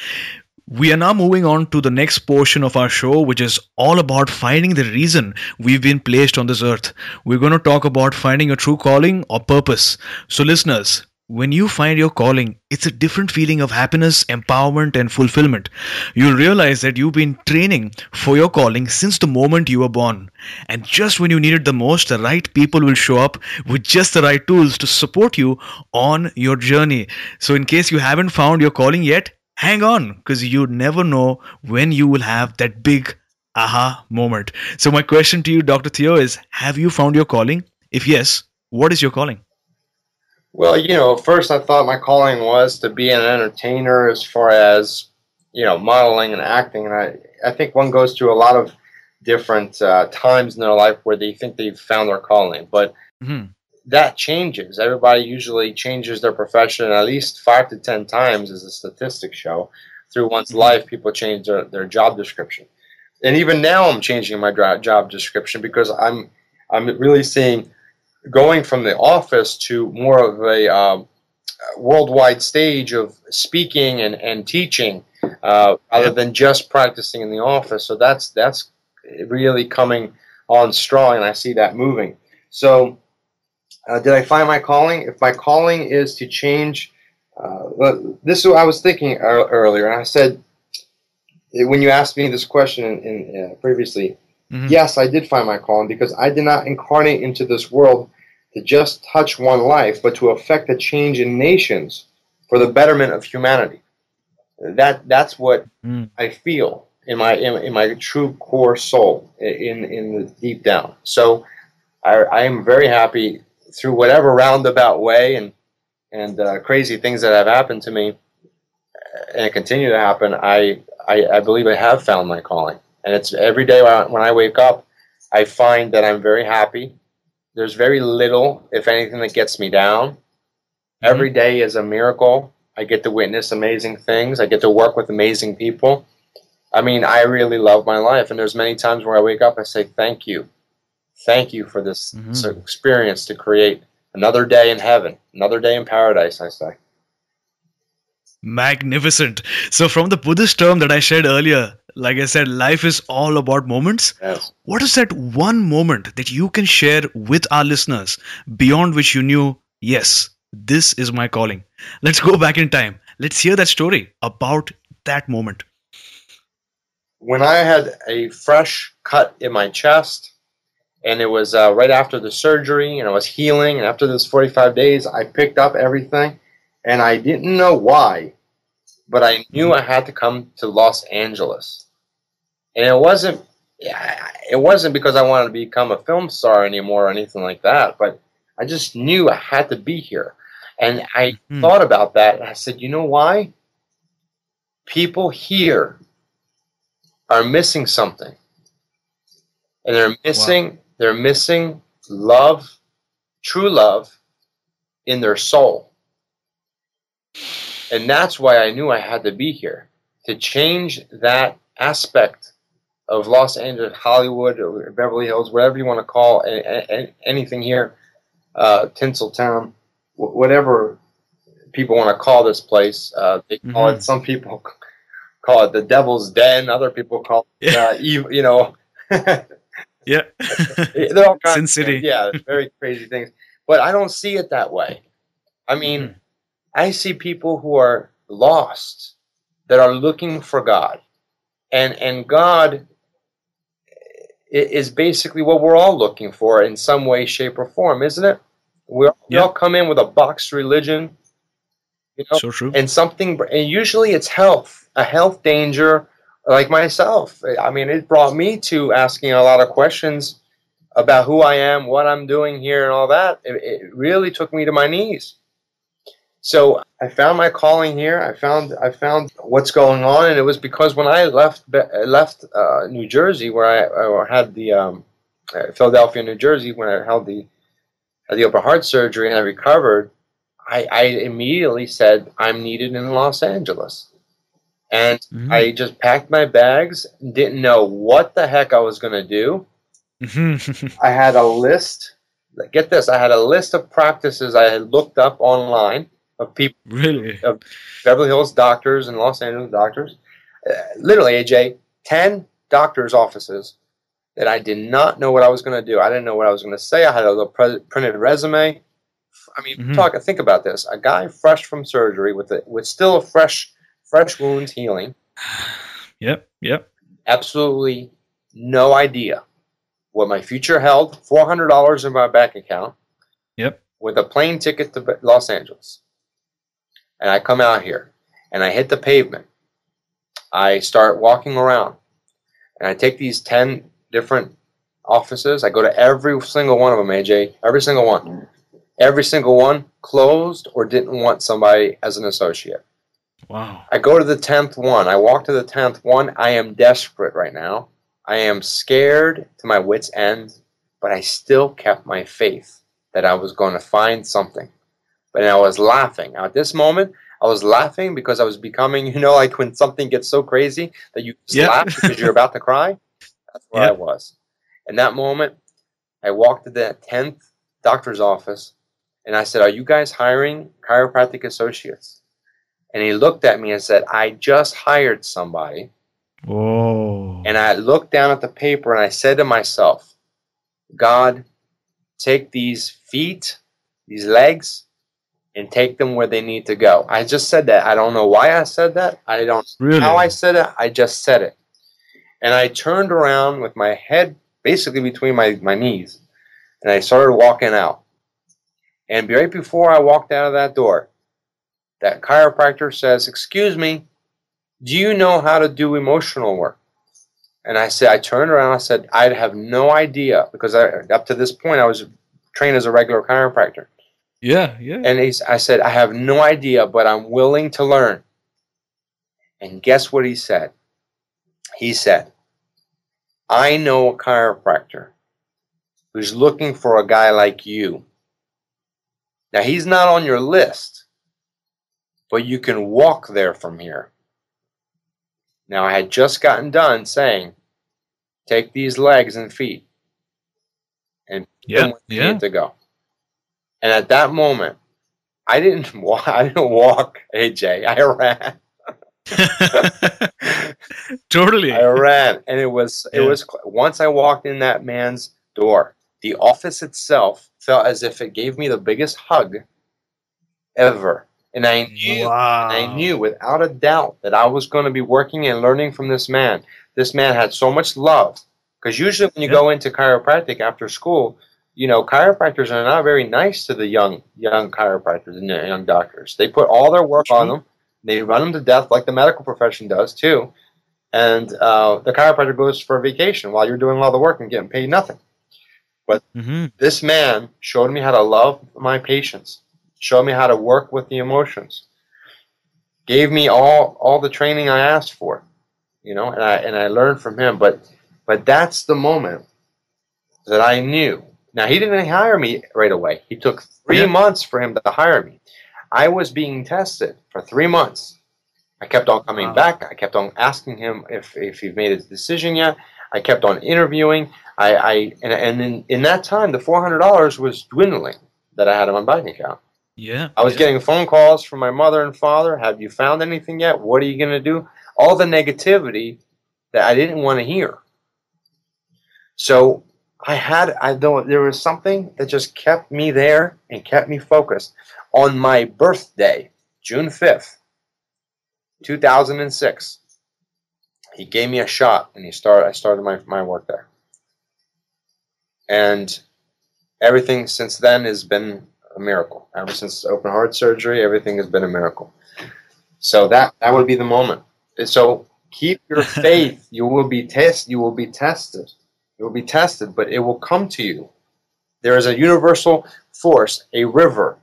We are now moving on to the next portion of our show, which is all about finding the reason we've been placed on this earth. We're going to talk about finding a true calling or purpose. So, listeners, when you find your calling, it's a different feeling of happiness, empowerment, and fulfillment. You'll realize that you've been training for your calling since the moment you were born. And just when you need it the most, the right people will show up with just the right tools to support you on your journey. So, in case you haven't found your calling yet, hang on because you never know when you will have that big aha moment. So, my question to you, Dr. Theo, is Have you found your calling? If yes, what is your calling? Well, you know, first I thought my calling was to be an entertainer as far as, you know, modeling and acting. And I, I think one goes through a lot of different uh, times in their life where they think they've found their calling. But mm-hmm. That changes. Everybody usually changes their profession at least five to 10 times, as the statistics show. Through one's mm-hmm. life, people change their, their job description. And even now, I'm changing my job description because I'm, I'm really seeing going from the office to more of a um, worldwide stage of speaking and, and teaching uh, other than just practicing in the office. So that's that's really coming on strong, and I see that moving. So, uh, did I find my calling? If my calling is to change, uh, this is what I was thinking earlier, and I said when you asked me this question in, in uh, previously, Mm-hmm. Yes, I did find my calling because I did not incarnate into this world to just touch one life, but to affect a change in nations for the betterment of humanity. That that's what mm. I feel in my in, in, my true core soul, in in the deep down. So I, I am very happy through whatever roundabout way and and uh, crazy things that have happened to me and continue to happen. I, I I believe I have found my calling. And it's every day when I wake up, I find that I'm very happy. There's very little, if anything, that gets me down. Mm-hmm. Every day is a miracle. I get to witness amazing things. I get to work with amazing people. I mean, I really love my life. And there's many times where I wake up, I say, thank you. Thank you for this, mm-hmm. experience to create another day in heaven, another day in paradise, I say. Magnificent. So, from the Buddhist term that I shared earlier, like I said, life is all about moments. Yes. What is that one moment that you can share with our listeners beyond which you knew, yes, this is my calling? Let's go back in time. Let's hear that story about that moment. When I had a fresh cut in my chest, and it was uh, right after the surgery, and I was healing, and after those 45 days, I picked up everything, and I didn't know why but I knew I had to come to Los Angeles, and it wasn't. It wasn't because I wanted to become a film star anymore or anything like that, but I just knew I had to be here. And I mm. thought about that and I said, you know why? People here are missing something. And they're missing wow. They're missing love, true love in their soul. And that's why I knew I had to be here to change that aspect of Los Angeles, Hollywood, or Beverly Hills, whatever you want to call anything here, uh, Tinseltown, whatever people want to call this place. Uh, they call mm-hmm. it. Some people [laughs] call it the Devil's Den. Other people call it, uh, evil, you know. [laughs] yeah, they're all Sin City. Yeah, very crazy things. But I don't see it that way. I mean, mm-hmm. I see people who are lost that are looking for God. And and God is basically what we're all looking for in some way, shape, or form, isn't it? We all, yeah. we all come in with a boxed religion, you know, so true. and something, and usually it's health, a health danger, like myself. I mean, it brought me to asking a lot of questions about who I am, what I'm doing here, and all that. It, it really took me to my knees. So I found my calling here. I found I found what's going on, and it was because when I left left uh, New Jersey, where I, I had the um, uh, Philadelphia, New Jersey, when I held the had the open heart surgery and I recovered, I, I immediately said I'm needed in Los Angeles, and mm-hmm. I just packed my bags. Didn't know what the heck I was going to do. I had a list. Get this! I had a list of practices I had looked up online of people really of Beverly Hills doctors and Los Angeles doctors. Uh, literally, AJ, 10 doctor's offices that I did not know what I was going to do. I didn't know what I was going to say. I had a little pre- printed resume. I mean, Mhm. talk. Think about this: a guy fresh from surgery with a, with still a fresh fresh wounds healing, [sighs] Yep. Yep. absolutely no idea what my future held. Four hundred dollars in my bank account Yep. with a plane ticket to Los Angeles, and I come out here and I hit the pavement. I start walking around, and I take these ten different offices. I go to every single one of them, AJ. Every single one. Every single one closed or didn't want somebody as an associate. Wow. I go to the 10th one. I walk to the 10th one. I am desperate right now. I am scared to my wits' end, but I still kept my faith that I was going to find something. But I was laughing. At this moment, I was laughing because I was becoming, [laughs] you know, like when something gets so crazy that you just Yeah. laugh because you're about to cry. [laughs] That's where I was. In that moment, I walked to the 10th doctor's office and I said, Are you guys hiring chiropractic associates? And he looked at me and said, I just hired somebody. Whoa. And I looked down at the paper and I said to myself, God, take these feet, these legs, and take them where they need to go. I just said that. I don't know why I said that. I don't really? how I said it. I just said it. And I turned around with my head basically between my, my knees and I started walking out. And right before I walked out of that door, that chiropractor says, Excuse me, do you know how to do emotional work? And I said, I turned around, I said, I have no idea because I, up to this point I was trained as a regular chiropractor. yeah. Yeah. And he's, I said, I have no idea, but I'm willing to learn. And guess what he said? He said, I know a chiropractor who's looking for a guy like you. Now, he's not on your list, but you can walk there from here. Now, I had just gotten done saying, take these legs and feet and yeah. Yeah. need to go. And at that moment, I didn't [laughs] walk. I didn't walk, AJ. I ran. [laughs] totally. I ran, and it was it Yeah. was once I walked in that man's door, the office itself felt as if it gave me the biggest hug ever, and I knew. wow. And I knew without a doubt that I was going to be working and learning from this man. This man had so much love. Because usually when you Yeah. go into chiropractic after school, you know, chiropractors are not very nice to the young young chiropractors and young doctors. They put all their work on them. They run them to death like the medical profession does too. And uh, the chiropractor goes for vacation while you're doing all the work and getting paid nothing. hmm This man showed me how to love my patients, showed me how to work with the emotions, gave me all all the training I asked for, you know, and I and I learned from him. But but that's the moment that I knew. Now he didn't hire me right away. He took three months for him to hire me. I was being tested for three months. I kept on coming Wow. back. I kept on asking him if if he made his decision yet. I kept on interviewing. I, I and, and in, in that time, the four hundred dollars was dwindling that I had in my bank account. Yeah. I was yeah. getting phone calls from my mother and father. Have you found anything yet? What are you going to do? All the negativity that I didn't want to hear. So I had, I know there was something that just kept me there and kept me focused. On my birthday, June 5th, 2006, he gave me a shot and he started, I started my, my work there. And everything since then has been a miracle. Ever since open heart surgery, everything has been a miracle. So that that would be the moment. So keep your [laughs] faith. You will be test. You will be tested. You will be tested, but it will come to you. There is a universal force, a river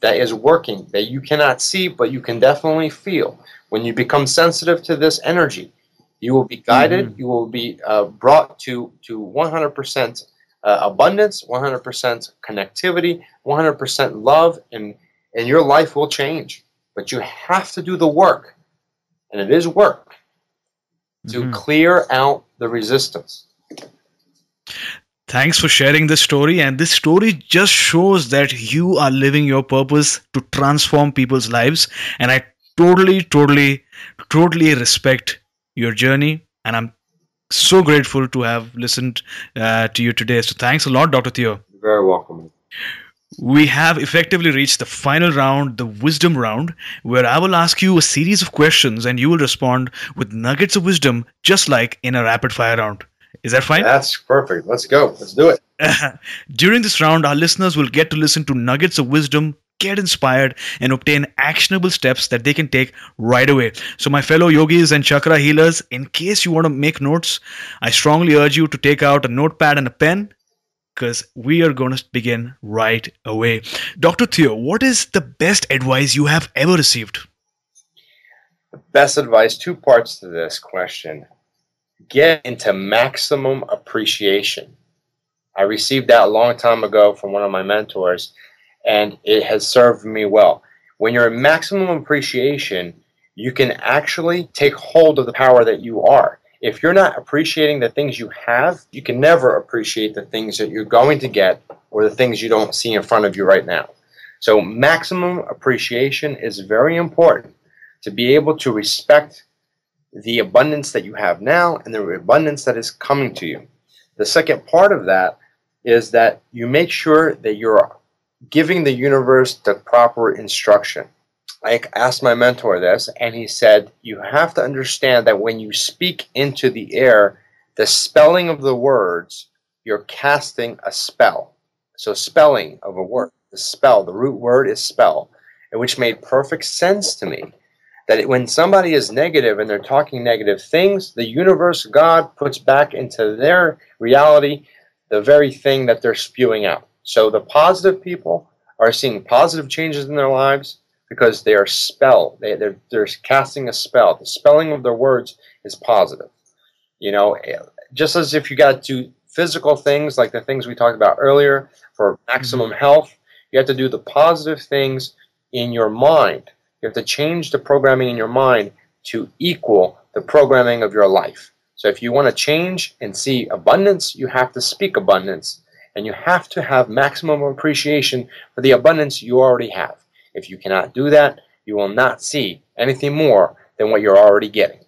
that is working that you cannot see, but you can definitely feel. When you become sensitive to this energy, you will be guided. You will be uh, brought to to 100% uh, abundance, 100% connectivity, 100% love, and and your life will change. But you have to do the work, and it is work to Mhm. clear out the resistance. Thanks for sharing this story. And this story just shows that you are living your purpose to transform people's lives. And I totally, totally, totally respect your journey, and I'm so grateful to have listened uh, to you today. So thanks a lot, Dr. Theo. You're very welcome. We have effectively reached the final round, the wisdom round, where I will ask you a series of questions and you will respond with nuggets of wisdom, just like in a rapid fire round. Is that fine? That's perfect. Let's go. Let's do it. [laughs] During this round, our listeners will get to listen to nuggets of wisdom, get inspired, and obtain actionable steps that they can take right away. So, my fellow yogis and chakra healers, in case you want to make notes, I strongly urge you to take out a notepad and a pen because we are going to begin right away. Dr. Theo, what is the best advice you have ever received? Best advice, two parts to this question. Get into maximum appreciation. I received that a long time ago from one of my mentors, and it has served me well. When you're in maximum appreciation, you can actually take hold of the power that you are if you're not appreciating the things you have, you can never appreciate the things that you're going to get or the things you don't see in front of you right now. So, maximum appreciation is very important to be able to respect the abundance that you have now and the abundance that is coming to you. The second part of that is that you make sure that you're giving the universe the proper instruction. I asked my mentor this, and he said, You have to understand that when you speak into the air, the spelling of the words, you're casting a spell. So, spelling of a word, the spell, the root word is spell, which made perfect sense to me. That when somebody is negative and they're talking negative things, the universe, God, puts back into their reality the very thing that they're spewing out. So, the positive people are seeing positive changes in their lives because they are spell. They, they're, they're casting a spell. The spelling of their words is positive. You know, just as if you got to do physical things like the things we talked about earlier for maximum mm-hmm. health, you have to do the positive things in your mind. You have to change the programming in your mind to equal the programming of your life. So if you want to change and see abundance, you have to speak abundance. And you have to have maximum appreciation for the abundance you already have. If you cannot do that, you will not see anything more than what you're already getting.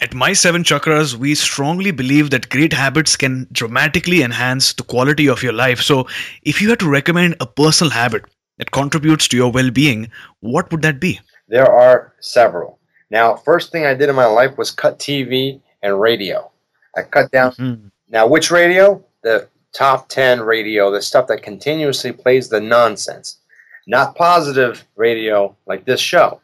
At My Seven Chakras, we strongly believe that great habits can dramatically enhance the quality of your life. So, if you had to recommend a personal habit that contributes to your well being, what would that be? There are several. Now, first thing I did in my life was cut TV and radio. I cut down. Mm-hmm. Now, which radio? The top 10 radio, the stuff that continuously plays the nonsense not positive radio like this show.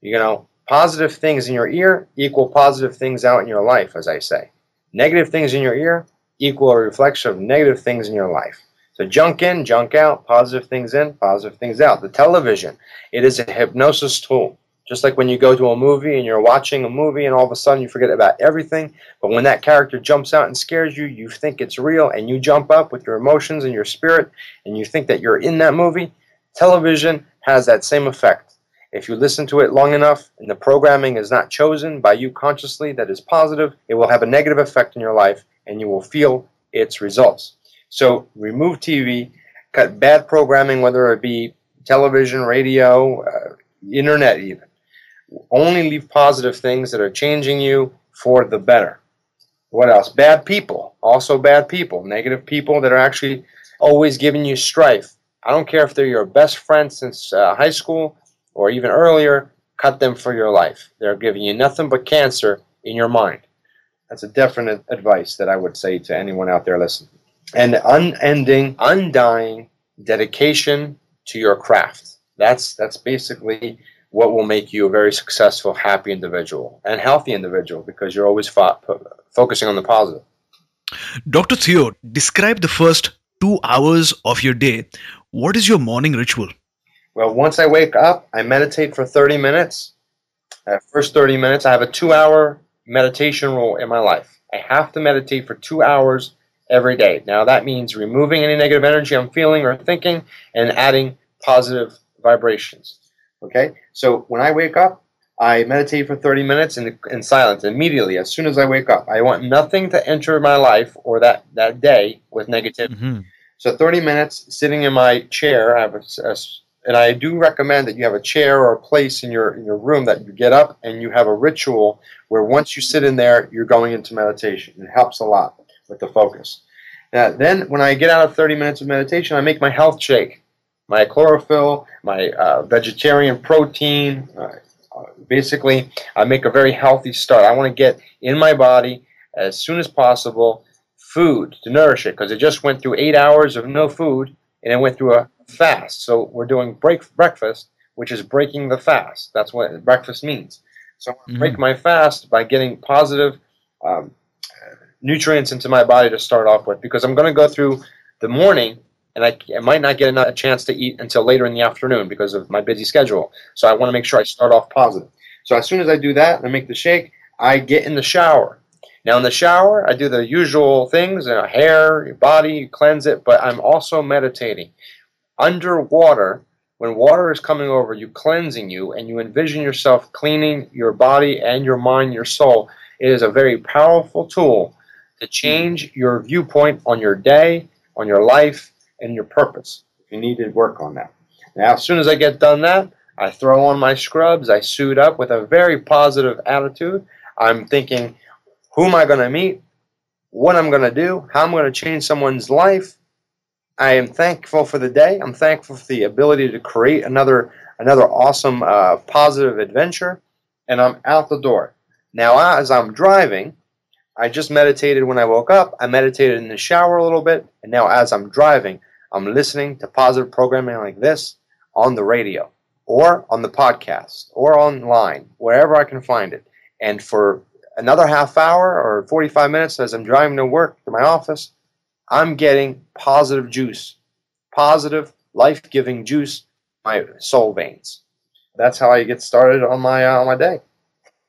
You know, positive things in your ear equal positive things out in your life, as I say. Negative things in your ear equal a reflection of negative things in your life. So junk in, junk out, positive things in, positive things out. The television, it is a hypnosis tool. Just like when you go to a movie and you're watching a movie and all of a sudden you forget about everything, but when that character jumps out and scares you, you think it's real and you jump up with your emotions and your spirit and you think that you're in that movie, Television has that same effect. If you listen to it long enough and the programming is not chosen by you consciously that is positive, it will have a negative effect in your life and you will feel its results. So remove TV, cut bad programming, whether it be television, radio, uh, internet, even. Only leave positive things that are changing you for the better. What else? Bad people. Also, bad people. Negative people that are actually always giving you strife I don't care if they're your best friend since uh, high school or even earlier, cut them for your life. They're giving you nothing but cancer in your mind. That's a definite advice that I would say to anyone out there listening. And unending, undying dedication to your craft. That's that's basically what will make you a very successful, happy individual and healthy individual because you're always fo- focusing on the positive. Dr. Theo, describe the first two hours of your day what is your morning ritual? Well, once I wake up, I meditate for 30 minutes. Uh, first 30 minutes, I have a two hour meditation rule in my life. I have to meditate for two hours every day. Now, that means removing any negative energy I'm feeling or thinking and adding positive vibrations. Okay? So when I wake up, I meditate for 30 minutes in, in silence immediately as soon as I wake up. I want nothing to enter my life or that, that day with negativity. Mm-hmm. So 30 minutes sitting in my chair. I have a, a, and I do recommend that you have a chair or a place in your in your room that you get up and you have a ritual where once you sit in there, you're going into meditation. It helps a lot with the focus. Now, then, when I get out of 30 minutes of meditation, I make my health shake, my chlorophyll, my uh, vegetarian protein. Uh, basically, I make a very healthy start. I want to get in my body as soon as possible food to nourish it because it just went through eight hours of no food and it went through a fast. So we're doing break breakfast, which is breaking the fast. That's what breakfast means. So I mm-hmm. break my fast by getting positive um, nutrients into my body to start off with, because I'm going to go through the morning and I, I might not get a chance to eat until later in the afternoon because of my busy schedule. So I want to make sure I start off positive. So as soon as I do that and I make the shake, I get in the shower. Now in the shower, I do the usual things, you know, hair, your body, you cleanse it, but I'm also meditating underwater, when water is coming over you, cleansing you, and you envision yourself cleaning your body and your mind, your soul, it is a very powerful tool to change your viewpoint on your day, on your life, and your purpose. If you need to work on that. Now, as soon as I get done that, I throw on my scrubs, I suit up with a very positive attitude. I'm thinking, who am I going to meet? What I'm going to do? How I'm going to change someone's life? I am thankful for the day. I'm thankful for the ability to create another another awesome uh, positive adventure, and I'm out the door. Now, as I'm driving, I just meditated when I woke up. I meditated in the shower a little bit, and now as I'm driving, I'm listening to positive programming like this on the radio or on the podcast or online, wherever I can find it. And for another half hour or 45 minutes as I'm driving to work to my office, I'm getting positive juice, positive, life giving juice, my soul veins. That's how I get started on my uh, on my day.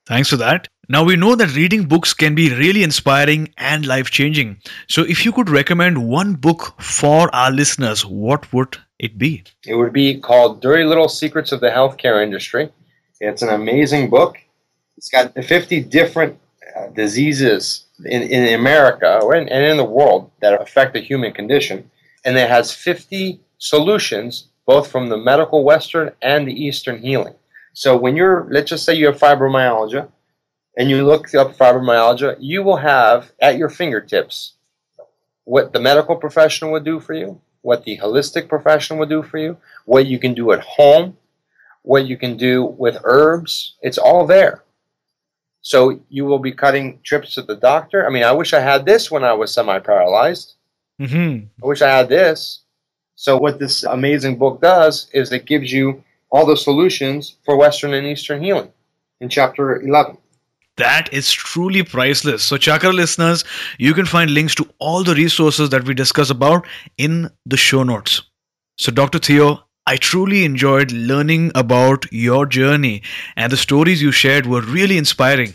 Thanks for that. Now we know that reading books can be really inspiring and life changing. So if you could recommend one book for our listeners, what would it be? It would be called Dirty Little Secrets of the Healthcare Industry. It's an amazing book. It's got 50 different uh, diseases in, in America or in, and in the world that affect the human condition. And it has 50 solutions, both from the medical Western and the Eastern healing. So when you're, let's just say you have fibromyalgia, and you look up fibromyalgia, you will have at your fingertips what the medical professional would do for you, what the holistic professional would do for you, what you can do at home, what you can do with herbs. It's all there. So you will be cutting trips to the doctor. I mean, I wish I had this when I was semi paralyzed. Mm-hmm. I wish I had this. So, what this amazing book does is it gives you all the solutions for Western and Eastern healing in chapter 11. That is truly priceless. So, Chakra listeners, you can find links to all the resources that we discuss about in the show notes. So, Dr. Theo, I truly enjoyed learning about your journey and the stories you shared were really inspiring.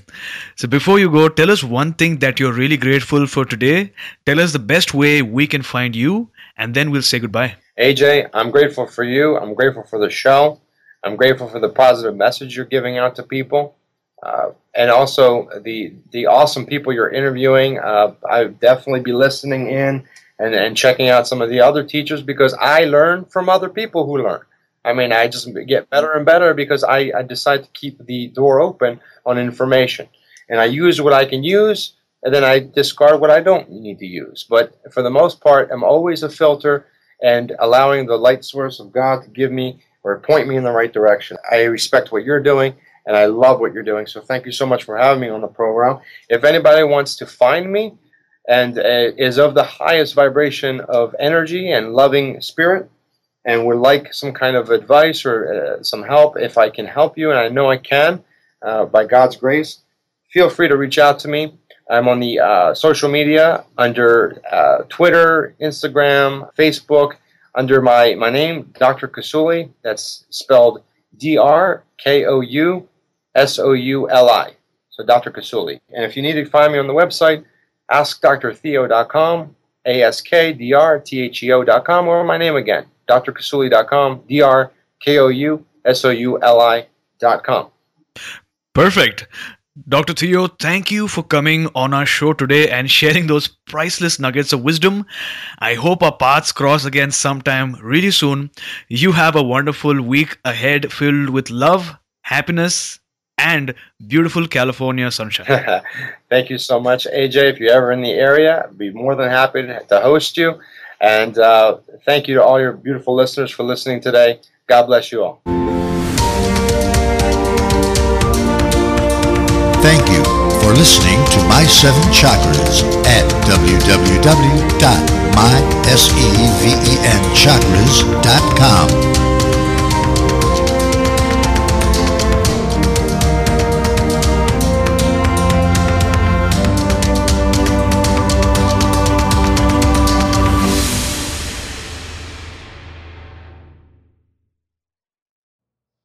So, before you go, tell us one thing that you're really grateful for today. Tell us the best way we can find you, and then we'll say goodbye. AJ, I'm grateful for you. I'm grateful for the show. I'm grateful for the positive message you're giving out to people. Uh, and also the the awesome people you're interviewing. Uh, I'll definitely be listening in and, and checking out some of the other teachers because I learn from other people who learn. I mean, I just get better and better because I, I decide to keep the door open on information. And I use what I can use, and then I discard what I don't need to use. But for the most part, I'm always a filter and allowing the light source of God to give me or point me in the right direction. I respect what you're doing, and I love what you're doing. So thank you so much for having me on the program. If anybody wants to find me, and uh, is of the highest vibration of energy and loving spirit and would like some kind of advice or uh, some help, if I can help you, and I know I can uh, by God's grace, feel free to reach out to me. I'm on the uh, social media under uh, Twitter, Instagram, Facebook, under my, my name, Dr. Kasuli. That's spelled D R K O U S O U L I. So Dr. Kousouli. And if you need to find me on the website, askdrtheo.com, A-S-K-D-R-T-H-E-O.com, or my name again, drkousouli.com, D-R-K-O-U-S-O-U-L-I.com. Perfect. Dr. Theo, thank you for coming on our show today and sharing those priceless nuggets of wisdom. I hope our paths cross again sometime really soon. You have a wonderful week ahead filled with love, happiness, and beautiful California sunshine. [laughs] thank you so much, AJ. If you're ever in the area, I'd be more than happy to host you. And uh, thank you to all your beautiful listeners for listening today. God bless you all. Thank you for listening to My Seven Chakras at www.mysevenchakras.com.